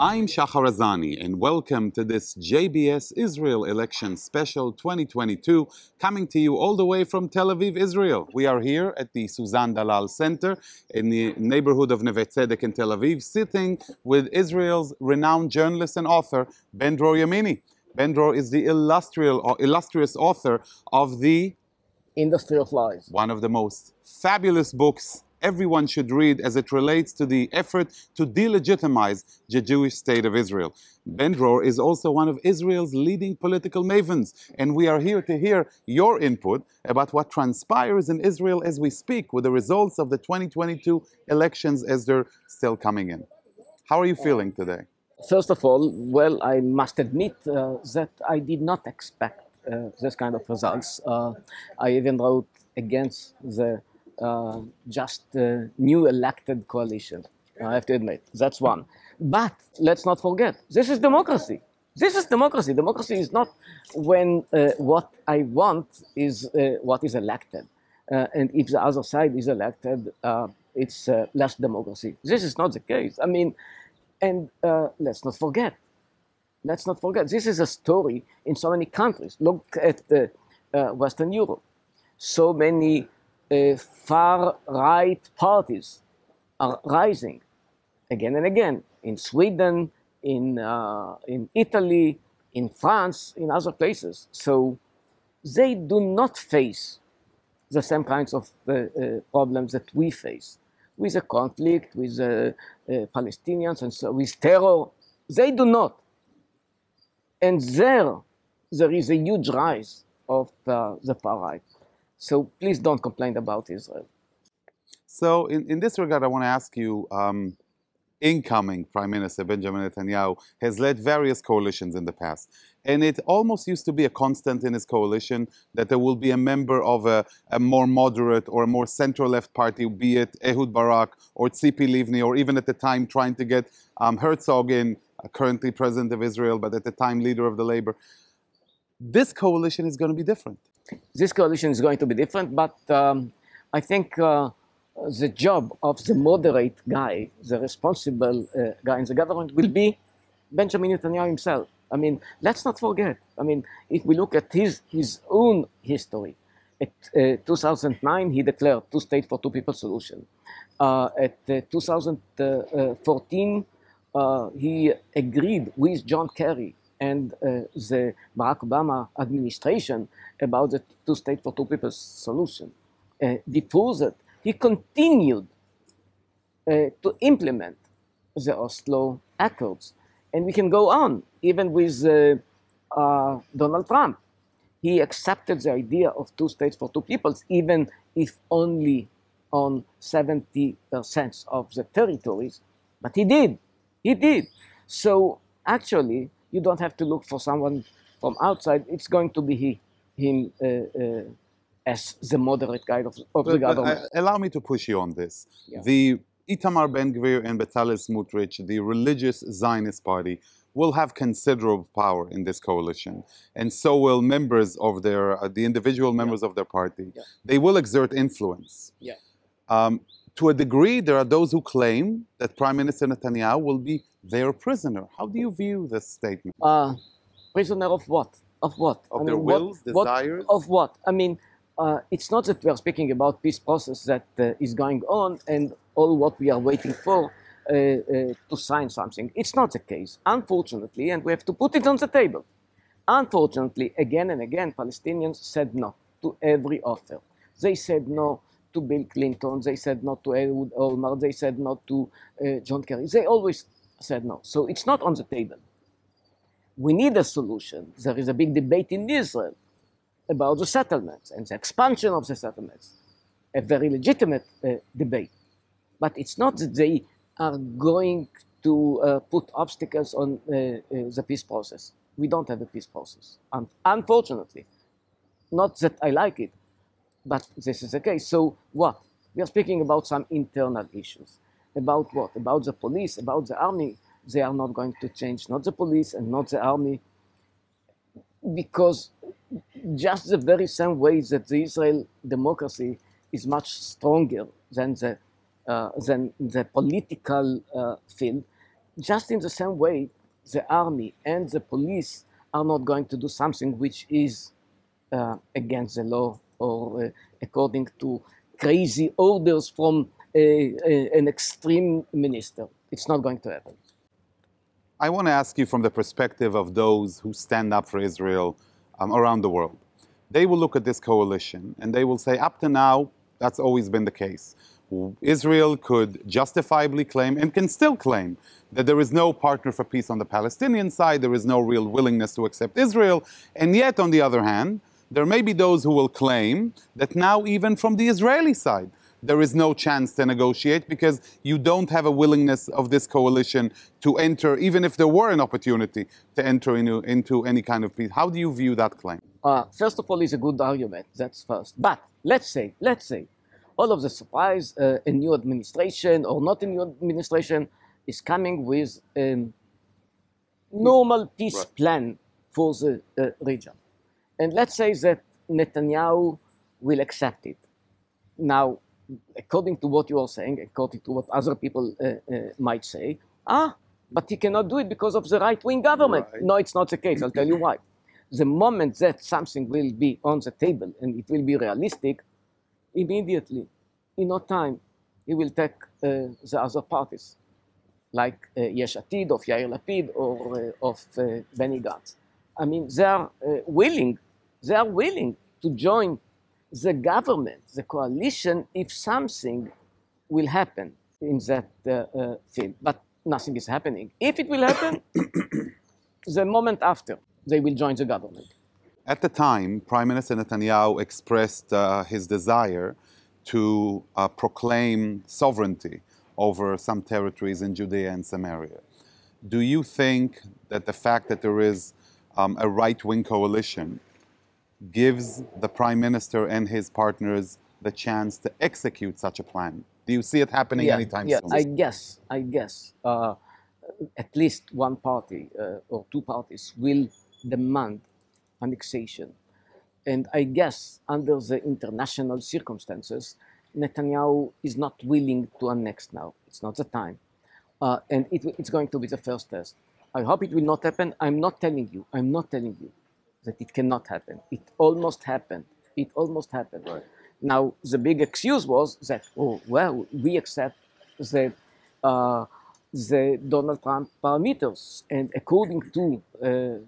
I'm Shahar Azani, and welcome to this JBS Israel Election Special 2022, coming to you all the way from Tel Aviv, Israel. We are here at the Suzanne Dalal Center in the neighborhood of Neve Tzedek in Tel Aviv, sitting with Israel's renowned journalist and author, Ben Dror Yamini. Ben Dror is the illustrious, illustrious author of the Industry of Lies. one of the most fabulous books everyone should read as it relates to the effort to delegitimize the Jewish state of Israel. Ben Dror is also one of Israel's leading political mavens, and we are here to hear your input about what transpires in Israel as we speak with the results of the 2022 elections as they're still coming in. How are you feeling today? First of all, well, I must admit uh, that I did not expect uh, this kind of results. Uh, I even wrote against the just uh, new elected coalition. I have to admit, that's one. But let's not forget, this is democracy. This is democracy. Democracy is not when uh, what I want is uh, what is elected. Uh, and if the other side is elected, uh, it's uh, less democracy. This is not the case. I mean, and uh, let's not forget, let's not forget, this is a story in so many countries. Look at Western Europe. So many uh, far right parties are rising again and again in Sweden, in, uh, in Italy, in France, in other places. So they do not face the same kinds of uh, uh, problems that we face with the conflict, with the uh, Palestinians, and so with terror. They do not. And there, there is a huge rise of uh, the far right. So please don't complain about Israel. So, in, in this regard, I want to ask you um, incoming Prime Minister Benjamin Netanyahu has led various coalitions in the past. And it almost used to be a constant in his coalition that there will be a member of a, a more moderate or a more central left party, be it Ehud Barak or Tzipi Livni, or even at the time trying to get um, Herzog in, uh, currently president of Israel, but at the time leader of the Labor. This coalition is going to be different. This coalition is going to be different, but um, I think uh, the job of the moderate guy, the responsible uh, guy in the government, will be Benjamin Netanyahu himself. I mean, let's not forget. I mean, if we look at his, his own history, at uh, 2009, he declared two state for two people solution. Uh, at uh, 2014, uh, he agreed with John Kerry and uh, the Barack Obama administration about the two state for two people solution. Uh, before that, he continued uh, to implement the Oslo Accords. And we can go on, even with Donald Trump. He accepted the idea of two states for two peoples, even if only on 70% of the territories. But he did. He did. So actually, you don't have to look for someone from outside. It's going to be he, him uh, uh, as the moderate guy of, of the But- but, government. uh, allow me to push you on this. Yeah. The Itamar Ben Gvir and Bezalel Smotrich, the religious Zionist party, will have considerable power in this coalition, and so will members of their, uh, the individual members of their party. Yeah. They will exert influence. Yeah. Um, to a degree, there are those who claim that Prime Minister Netanyahu will be their prisoner. How do you view this statement? uh, prisoner of what? Of what? Of I their mean, what- wills, what- desires? Of what? I mean, uh, it's not that we are speaking about peace process that uh, is going on and all what we are waiting for uh, uh, to sign something. It's not the case, unfortunately, and we have to put it on the table. Unfortunately, again and again, Palestinians said no to every offer. They said no to Bill Clinton. They said no to Ehud Olmert. They said no to uh, John Kerry. They always said no. So it's not on the table. We need a solution. There is a big debate in Israel about the settlements and the expansion of the settlements. A very legitimate uh, debate. But it's not that they are going to uh, put obstacles on uh, uh, the peace process. We don't have a peace process, un- unfortunately. Not that I like it, but this is the case. So what? We are speaking about some internal issues. About what? About the police, about the army. They are not going to change, not the police and not the army, because just the very same way that the Israel democracy is much stronger than the, uh, than the political uh, field, just in the same way, the army and the police are not going to do something which is uh, against the law or uh, according to crazy orders from a, a, an extreme minister. It's not going to happen. I want to ask you from the perspective of those who stand up for Israel um, around the world. They will look at this coalition and they will say, up to now, that's always been the case. Israel could justifiably claim and can still claim that there is no partner for peace on the Palestinian side, there is no real willingness to accept Israel. And yet, on the other hand, there may be those who will claim that now, even from the Israeli side, there is no chance to negotiate because you don't have a willingness of this coalition to enter, even if there were an opportunity to enter into, into any kind of peace. How do you view that claim? Uh, first of all, it's a good argument. That's first. But let's say, let's say, all of the surprise, uh, a new administration or not a new administration is coming with a normal peace right. plan for the uh, region. And let's say that Netanyahu will accept it. Now, according to what you are saying, according to what other people uh, uh, might say, ah, but he cannot do it because of the right wing government. Right. No, it's not the case. I'll tell you why. The moment that something will be on the table and it will be realistic, immediately, in no time, he will take uh, the other parties, like uh, Yesh Atid of Yair Lapid or uh, of uh, Benny Gantz. I mean, they are uh, willing, they are willing to join the government, the coalition, if something will happen in that uh, uh, field. But nothing is happening. If it will happen, the moment after, they will join the government. At the time, Prime Minister Netanyahu expressed uh, his desire to uh, proclaim sovereignty over some territories in Judea and Samaria. Do you think that the fact that there is um, a right wing coalition gives the prime minister and his partners the chance to execute such a plan? Do you see it happening yeah, anytime yeah, soon? I guess, I guess uh, at least one party uh, or two parties will demand annexation. And I guess under the international circumstances, Netanyahu is not willing to annex now. It's not the time. Uh, and it, it's going to be the first test. I hope it will not happen. I'm not telling you. I'm not telling you that it cannot happen. It almost happened. It almost happened. Right. Now, the big excuse was that, oh, well, we accept the, uh, the Donald Trump parameters. And according to uh,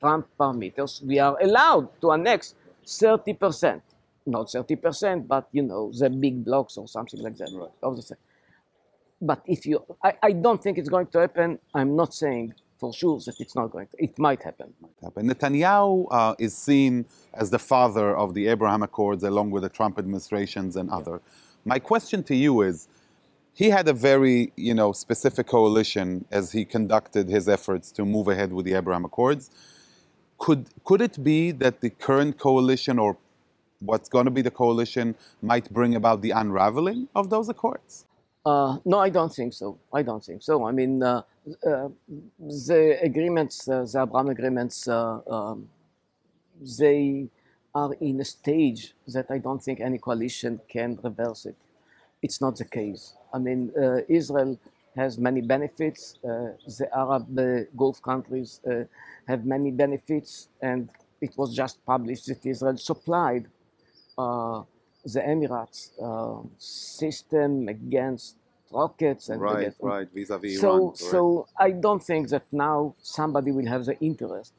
Trump parameters, we are allowed to annex 30%. Not 30%, but, you know, the big blocks or something like that. Right. But if you, I, I don't think it's going to happen. I'm not saying for sure that it's not going to. It might happen. Might happen. Netanyahu uh, is seen as the father of the Abraham Accords, along with the Trump administrations and other. My question to you is. He had a very, you know, specific coalition as he conducted his efforts to move ahead with the Abraham Accords. Could could it be that the current coalition, or what's going to be the coalition, might bring about the unraveling of those accords? Uh, no, I don't think so. I don't think so. I mean, uh, uh, the agreements, uh, the Abraham agreements, uh, um, they are in a stage that I don't think any coalition can reverse it. It's not the case. I mean, uh, Israel has many benefits. the Arab Gulf countries have many benefits, and it was just published that Israel supplied the Emirates uh, system against rockets and right, right, vis-a-vis so, Iran. So I don't think that now somebody will have the interest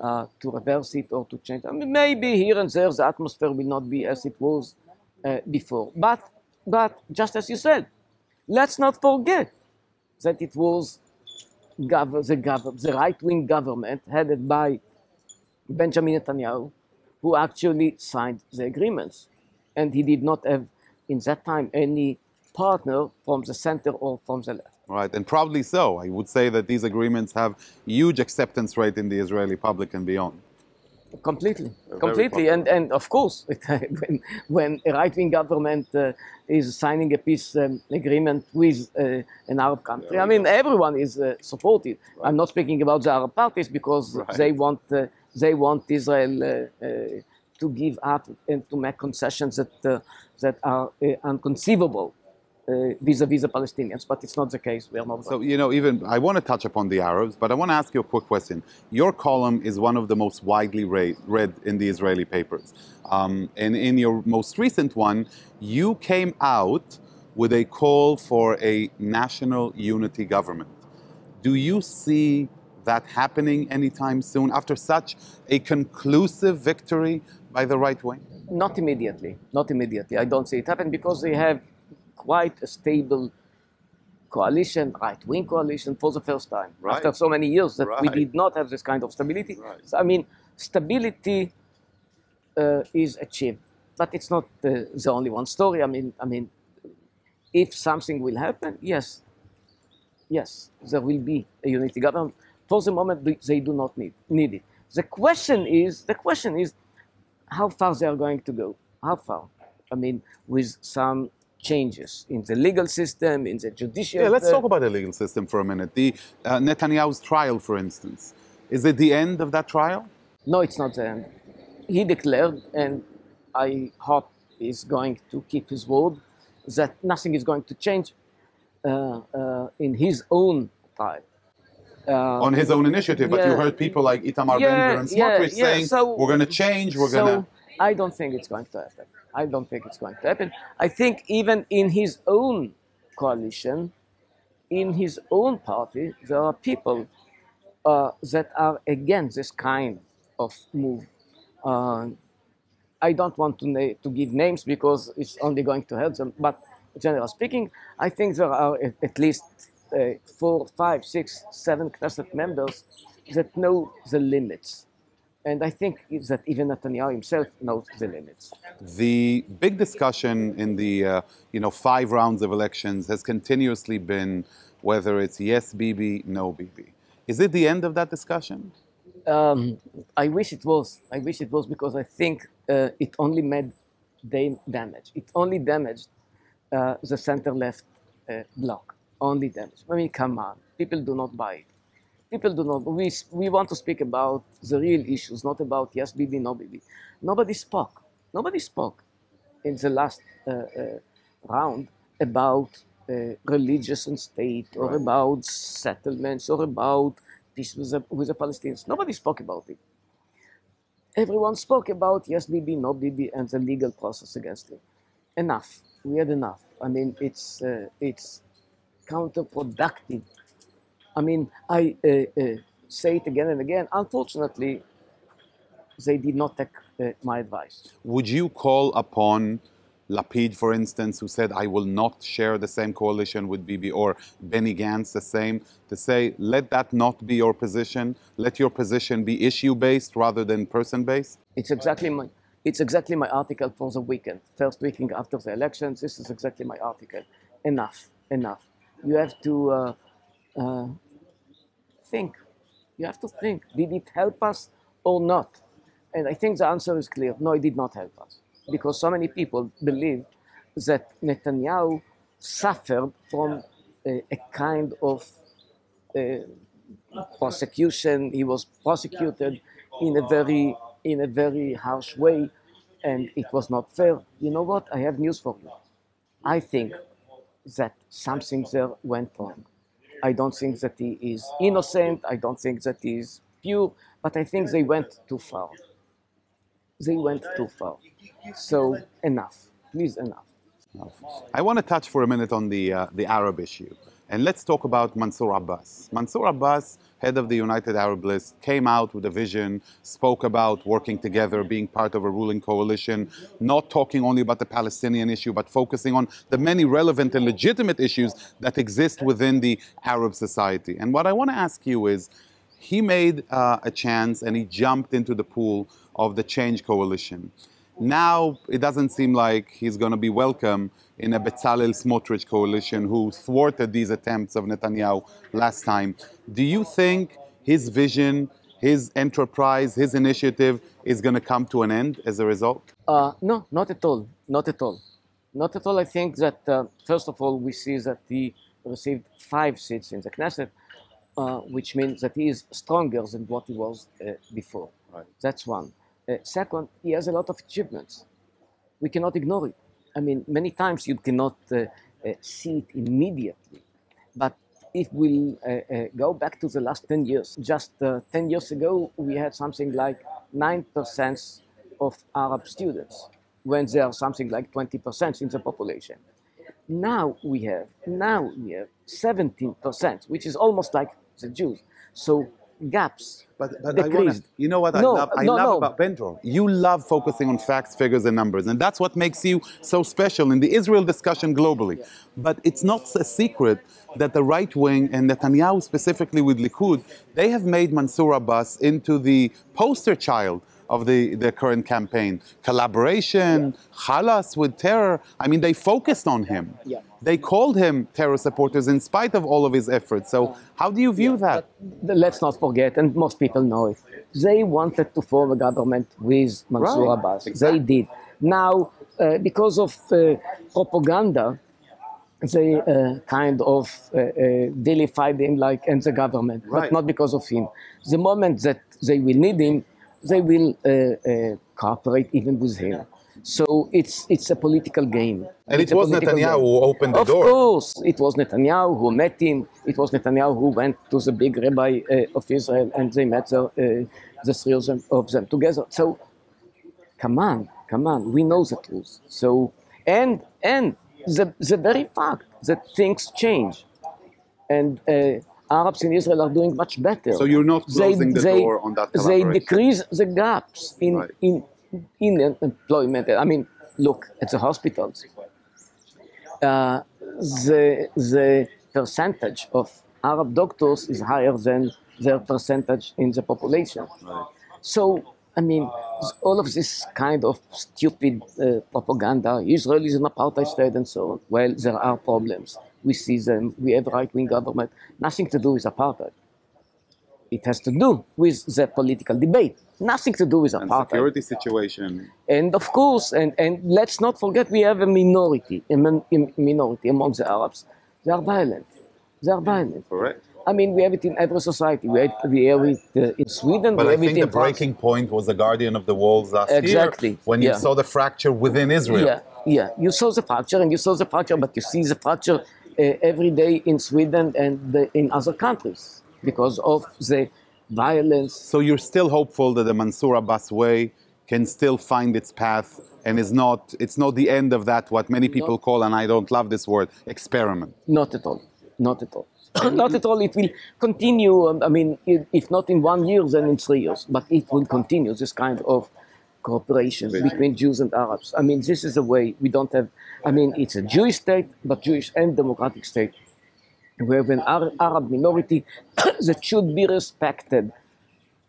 uh, to reverse it or to change. I mean, maybe here and there the atmosphere will not be as it was uh, before. But, but just as you said, let's not forget that it was gov- the, gov- the right-wing government headed by Benjamin Netanyahu who actually signed the agreements and he did not have, in that time, any partner from the center or from the left. Right, and probably so. I would say that these agreements have huge acceptance rate in the Israeli public and beyond. Completely, completely, and and of course, when when a right-wing government uh, is signing a peace um, agreement with uh, an Arab country, yeah, I mean everyone is uh, supported. Right. I'm not speaking about the Arab parties because right. they want uh, they want Israel uh, uh, to give up and to make concessions that, uh, that are uh, unconceivable uh, vis-a-vis the Palestinians, but it's not the case. We are not. So, you know, even I want to touch upon the Arabs, but I want to ask you a quick question. Your column is one of the most widely read, read in the Israeli papers. Um, and in your most recent one, you came out with a call for a national unity government. Do you see that happening anytime soon after such a conclusive victory by the right wing? Not immediately. Not immediately. I don't see it happen because they have quite a stable coalition, right-wing coalition, for the first time Right. after so many years that we did not have this kind of stability. Right. So, I mean, stability uh, is achieved, but it's not uh, the only one story. I mean, I mean, if something will happen, yes, yes, there will be a unity government. For the moment, they- they do not need need it. The question is, the question is, how far they are going to go. How far? I mean, with some changes in the legal system, in the judicial. Yeah, let's talk about the legal system for a minute. The uh, Netanyahu's trial, for instance, is it the end of that trial? No, it's not the end. He declared, and I hope he's going to keep his word, that nothing is going to change uh, uh, in his own trial. Uh, on his own initiative, but you heard people like Itamar Yeah, Ben-Gvir and yeah, Smotrich yeah, saying, so- we're going to change, we're so going to... I don't think it's going to happen. I don't think it's going to happen. I think even in his own coalition, in his own party, there are people uh, that are against this kind of move. Uh, I don't want to, na- to give names because it's only going to hurt them. But generally speaking, I think there are at least uh, four, five, six, seven Knesset members that know the limits. And I think that even Netanyahu himself knows the limits. The big discussion in the uh, you know five rounds of elections has continuously been whether it's yes Bibi, no Bibi. Is it the end of that discussion? Um, I wish it was. I wish it was because I think uh, it only made da- damage. It only damaged uh, the center-left uh, bloc. Only damage. I mean, come on. People do not buy it. People do not. We, we want to speak about the real issues, not about yes, Bibi, no Bibi. Nobody spoke. Nobody spoke in the last uh, uh, round about uh, religious and state or Right. about settlements or about peace with the, with the Palestinians. Nobody spoke about it. Everyone spoke about yes, Bibi, no Bibi, and the legal process against him. Enough. We had enough. I mean, it's uh, it's counterproductive. I mean, I uh, uh, say it again and again. Unfortunately, they did not take uh, my advice. Would you call upon Lapid, for instance, who said, I will not share the same coalition with Bibi, or Benny Gantz the same, to say, let that not be your position? Let your position be issue based rather than person based? It's exactly my it's exactly my article for the weekend, first weekend after the elections. This is exactly my article. Enough, enough. You have to uh, uh, think. You have to think. Did it help us or not? And I think the answer is clear. No, it did not help us because so many people believe that Netanyahu suffered from a, a kind of uh, prosecution. He was prosecuted in a very in a very harsh way, and it was not fair. You know what? I have news for you. I think that something there went wrong. I don't think that he is innocent. I don't think that he is pure, but I think they went too far. They went too far. So enough, please enough. I want to touch for a minute on the, uh, the Arab issue. And let's talk about Mansour Abbas. Mansour Abbas, head of the United Arab List, came out with a vision, spoke about working together, being part of a ruling coalition, not talking only about the Palestinian issue, but focusing on the many relevant and legitimate issues that exist within the Arab society. And what I want to ask you is he made uh, a chance and he jumped into the pool of the Change Coalition. Now it doesn't seem like he's going to be welcome in a Bezalel Smotrich coalition who thwarted these attempts of Netanyahu last time. Do you think his vision, his enterprise, his initiative is going to come to an end as a result? Uh, no, not at all. Not at all. Not at all. I think that, uh, first of all, we see that he received five seats in the Knesset, uh, which means that he is stronger than what he was uh, before. Right. That's one. Uh, second, he has a lot of achievements. We cannot ignore it. I mean, many times you cannot uh, uh, see it immediately. But if we uh, uh, go back to the last 10 years, just uh, 10 years ago, we had something like 9% of Arab students, when there are something like 20% in the population. Now we have, now we have 17%, which is almost like the Jews. So gaps But, but I wanna, you know what I No, love? I no, love no. about. You love focusing on facts, figures, and numbers, and that's what makes you so special in the Israel discussion globally. But it's not a secret that the right wing and Netanyahu specifically with Likud, they have made Mansour Abbas into the poster child of the, the current campaign. Collaboration, halas with terror. I mean, they focused on him. Yeah. They called him terror supporters in spite of all of his efforts. So, how do you view that? Let's not forget, and most people know it, they wanted to form a government with Mansour Right, Abbas. exactly. They did. Now, uh, because of uh, propaganda, they uh, kind of uh, uh, vilified him like in the government, Right. but not because of him. The moment that they will need him, they will uh, uh, cooperate even with him. So it's it's a political game. And It's it was Netanyahu game. who opened the of door. course, it was Netanyahu who met him. It was Netanyahu who went to the big rabbi uh, of Israel, and they met the, uh, the three of them, of them together. So, come on, come on, we know the truth. So, and and the the very fact that things change, and uh, Arabs in Israel are doing much better. So you're not closing the door on that They decrease the gaps in Right. in in employment. I mean, look at the hospitals. Uh, the the percentage of Arab doctors is higher than their percentage in the population. So, I mean, all of this kind of stupid uh, propaganda, Israel is an apartheid state and so on. Well, there are problems. We see them. We have right-wing government. Nothing to do with apartheid. It has to do with the political debate. Nothing to do with And apartheid. security situation. And of course, and, and let's not forget, we have a minority, a, min- a minority among the Arabs. They are violent. They are violent. Correct. I mean, we have it in every society. We have, we have it uh, in Sweden. But we I think it the France. breaking point was the Guardian of the Walls last Exactly, year when you yeah. saw the fracture within Israel. Yeah, yeah. You saw the fracture, and you saw the fracture, but you see the fracture every day in Sweden and the, in other countries because of the violence. So you're still hopeful that the Mansour Abbas way can still find its path and is not it's not the end of that what many people call and I don't love this word experiment. Not at all. Not at all. not at all. It will continue. um, I mean, if not in one year, then in three years. But it will continue this kind of cooperation Really? between Jews and Arabs. I mean, this is a way we don't have. I mean, it's a Jewish state, but Jewish and democratic state. We have an Arab minority that should be respected,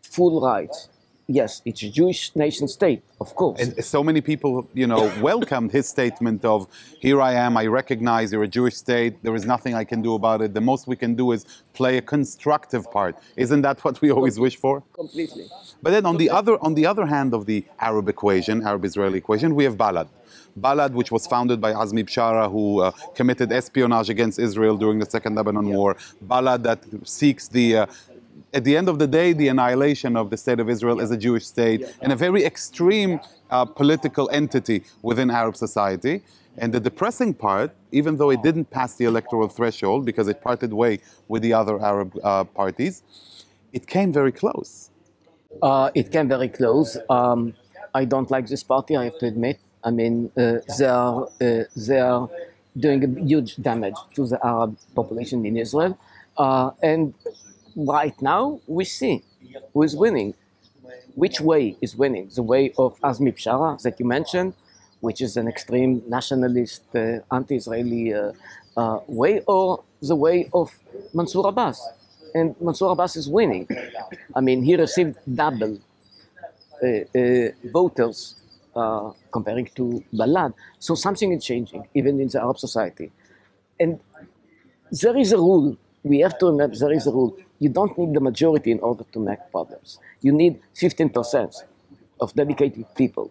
full rights. Yes, it's a Jewish nation state, of course. And so many people, you know, welcomed his statement of here I am, I recognize you're a Jewish state, there is nothing I can do about it. The most we can do is play a constructive part. Isn't that what we always wish for? Completely. But then on the other on the other hand of the Arab equation, Arab-Israeli equation, we have Balad. Balad, which was founded by Azmi Bshara, who uh, committed espionage against Israel during the Second Lebanon War. Balad that seeks the uh, at the end of the day, the annihilation of the state of Israel as a Jewish state and a very extreme uh, political entity within Arab society. And the depressing part, even though it didn't pass the electoral threshold because it parted way with the other Arab uh, parties, it came very close. Uh, it came very close. Um, I don't like this party. I have to admit. I mean, uh, they are uh, they are doing a huge damage to the Arab population in Israel, uh, and right now we see who is winning. Which way is winning? The way of Azmi Bshara that you mentioned, which is an extreme nationalist, uh, anti-Israeli uh, uh, way, or the way of Mansour Abbas? And Mansour Abbas is winning. I mean, he received double uh, uh, voters uh, comparing to Balad. So something is changing, even in the Arab society. And there is a rule. We have to remember there is a rule. You don't need the majority in order to make problems. You need 15% of dedicated people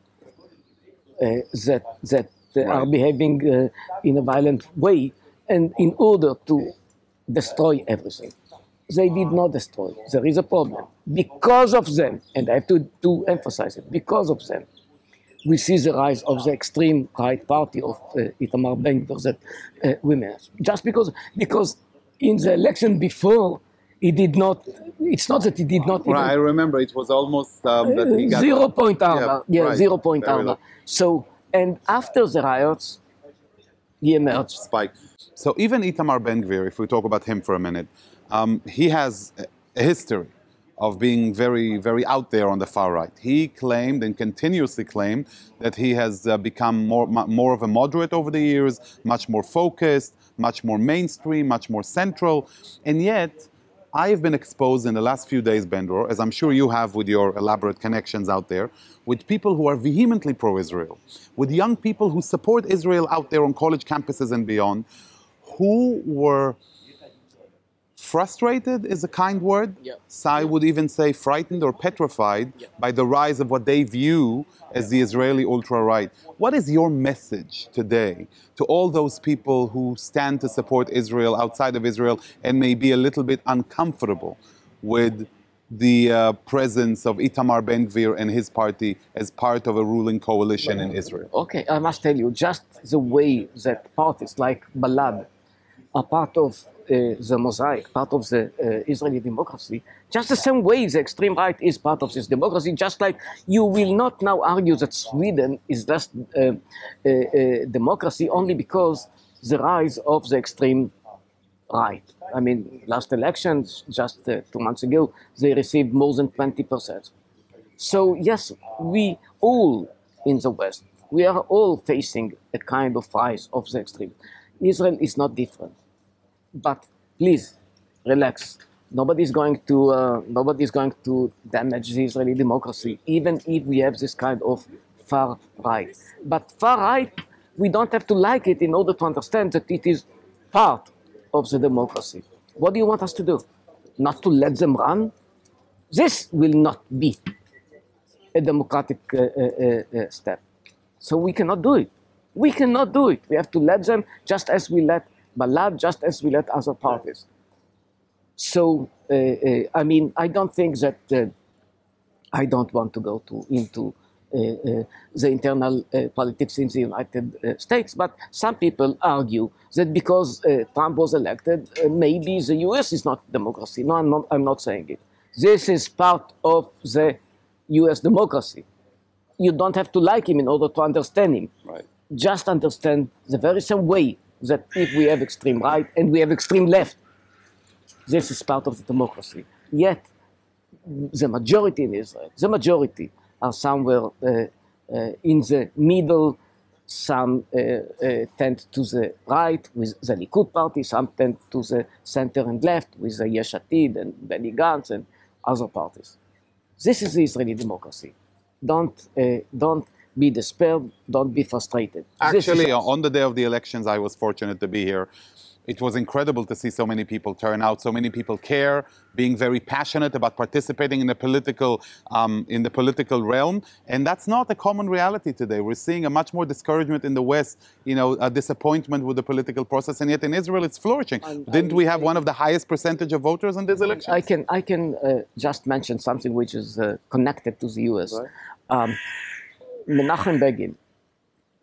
uh, that that uh, are behaving uh, in a violent way, and in order to destroy everything. They did not destroy. There is a problem. Because of them, and I have to, to emphasize it, because of them, we see the rise of the extreme right party of uh, Itamar Ben-Gvir that uh, we managed. Just because, because in the election before, he did not. It's not that he did not. Right, I remember it was almost um, that he got zero point arba. Yeah, Yeah, right. zero point Very arba. low. So and after the riots, he emerged. spike. So even Itamar Ben Gvir, if we talk about him for a minute, um, he has a- a history of being very, very out there on the far right. He claimed and continuously claimed that he has uh, become more, mu- more of a moderate over the years, much more focused, much more mainstream, much more central, and yet. I have been exposed in the last few days, Ben Dror, as I'm sure you have with your elaborate connections out there, with people who are vehemently pro Israel, with young people who support Israel out there on college campuses and beyond, who were frustrated is a kind word. Yeah. Sai would even say frightened or petrified Yeah. by the rise of what they view as the Israeli ultra right. What is your message today to all those people who stand to support Israel outside of Israel and may be a little bit uncomfortable with the uh, presence of Itamar Ben Gvir and his party as part of a ruling coalition in Israel? Okay, I must tell you, just the way that parties like Balad are part of the mosaic, part of the Israeli democracy, just the same way the extreme right is part of this democracy, just like you will not now argue that Sweden is just uh, democracy only because the rise of the extreme right. I mean, last elections, just uh, two months ago, they received more than 20%. So yes, we all in the West, we are all facing a kind of rise of the extreme. Israel is not different, but please relax. Nobody's going to uh, nobody's going to damage the Israeli democracy, even if we have this kind of far right. But far right, we don't have to like it in order to understand that it is part of the democracy. What do you want us to do? Not to let them run? This will not be a democratic uh, uh, uh, uh, step. So we cannot do it. We cannot do it. We have to let them just as we let Balad, just as we let other parties. So, uh, uh, I mean, I don't think that uh, I don't want to go to, into uh, uh, the internal uh, politics in the United States, but some people argue that because uh, Trump was elected, uh, maybe the US is not democracy. No, I'm not, I'm not saying it. This is part of the US democracy. You don't have to like him in order to understand him. Right. Just understand the very same way that if we have extreme right and we have extreme left, this is part of the democracy. Yet, the majority in Israel, the majority are somewhere uh, uh, in the middle. Some uh, uh, tend to the right with the Likud party, some tend to the center and left with the Yesh Atid and Benny Gantz and other parties. This is the Israeli democracy. Don't, uh, don't be despaired, don't be frustrated. This is Actually, on the day of the elections, I was fortunate to be here. It was incredible to see so many people turn out, so many people care, being very passionate about participating in the political um, in the political realm, and that's not a common reality today. We're seeing a much more discouragement in the West, you know, a disappointment with the political process, and yet in Israel it's flourishing. And Didn't I- we have one of the highest percentage of voters in these elections? I can I can uh, just mention something which is uh, connected to the U.S. Um, Menachem Begin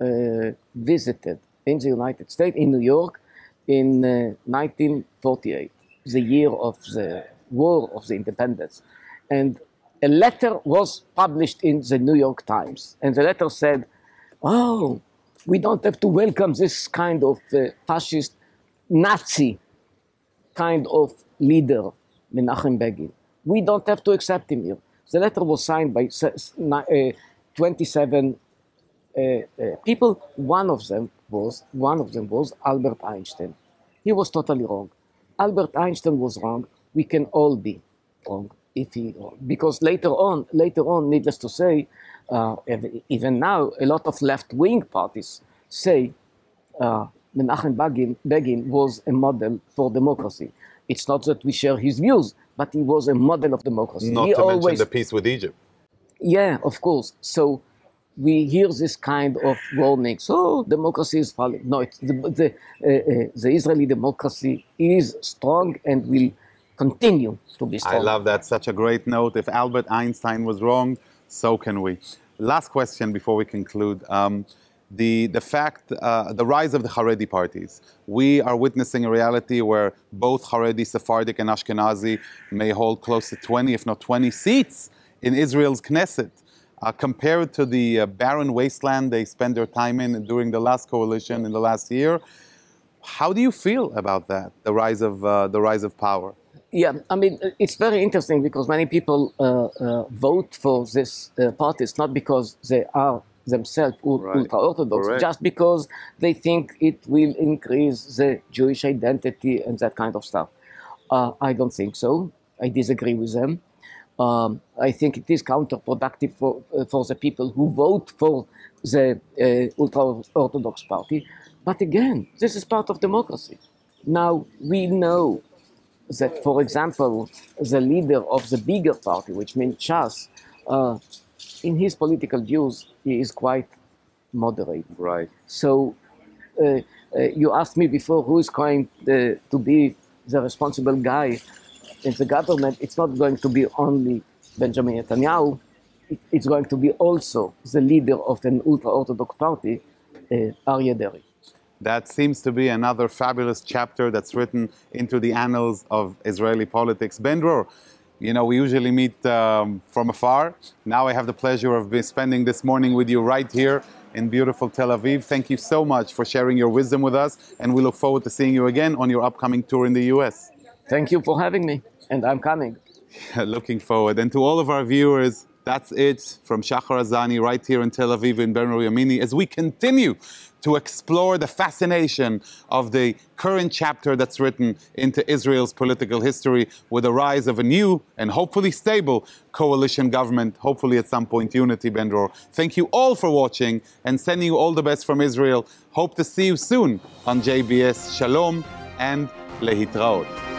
uh, visited in the United States in New York in uh, 1948, the year of the War of the Independence, and a letter was published in the New York Times, and the letter said, "Oh, we don't have to welcome this kind of uh, fascist Nazi." kind of leader, Menachem Begin. We don't have to accept him here. The letter was signed by uh, 27 uh, uh, people. One of them was one of them was Albert Einstein. He was totally wrong. Albert Einstein was wrong. We can all be wrong if he wrong. because later on, later on, needless to say, uh, even now, a lot of left-wing parties say uh, Menachem Begin, Begin was a model for democracy. It's not that we share his views, but he was a model of democracy. Not he to always, mention the peace with Egypt. Yeah, of course. So we hear this kind of warning. So democracy is falling. No, it's the, the, uh, uh, the Israeli democracy is strong and will continue to be strong. I love that. Such a great note. If Albert Einstein was wrong, so can we. last question before we conclude. Um, the, the fact, uh, the rise of the Haredi parties. We are witnessing a reality where both Haredi, Sephardic, and Ashkenazi may hold close to 20, if not 20 seats in Israel's Knesset. Uh, compared to the uh, barren wasteland they spent their time in during the last coalition in the last year, how do you feel about that, the rise of, uh, the rise of power? Yeah, I mean, it's very interesting because many people uh, uh, vote for these uh, parties not because they are themselves right. ultra Orthodox, Correct. just because they think it will increase the Jewish identity and that kind of stuff. Uh, I don't think so. I disagree with them. Um, I think it is counterproductive for, uh, for the people who vote for the uh, ultra Orthodox party. But again, this is part of democracy. Now, we know that, for example, the leader of the bigger party, which means Shas, uh, in his political views, he is quite moderate. Right. So uh, uh, you asked me before who is going uh, to be the responsible guy in the government. It's not going to be only Benjamin Netanyahu. It's going to be also the leader of an ultra-Orthodox party, uh, Aryeh Deri. That seems to be another fabulous chapter that's written into the annals of Israeli politics. Ben Dror, you know, we usually meet um, from afar. Now I have the pleasure of spending this morning with you right here in beautiful Tel Aviv. Thank you so much for sharing your wisdom with us, and we look forward to seeing you again on your upcoming tour in the US. Thank you for having me, and I'm coming. Looking forward. And to all of our viewers, that's it from Shachar Azani right here in Tel Aviv in Ben Yamini as we continue to explore the fascination of the current chapter that's written into Israel's political history with the rise of a new and hopefully stable coalition government, hopefully at some point unity, Ben Dror. Thank you all for watching and sending you all the best from Israel. Hope to see you soon on JBS. Shalom and lehitraot.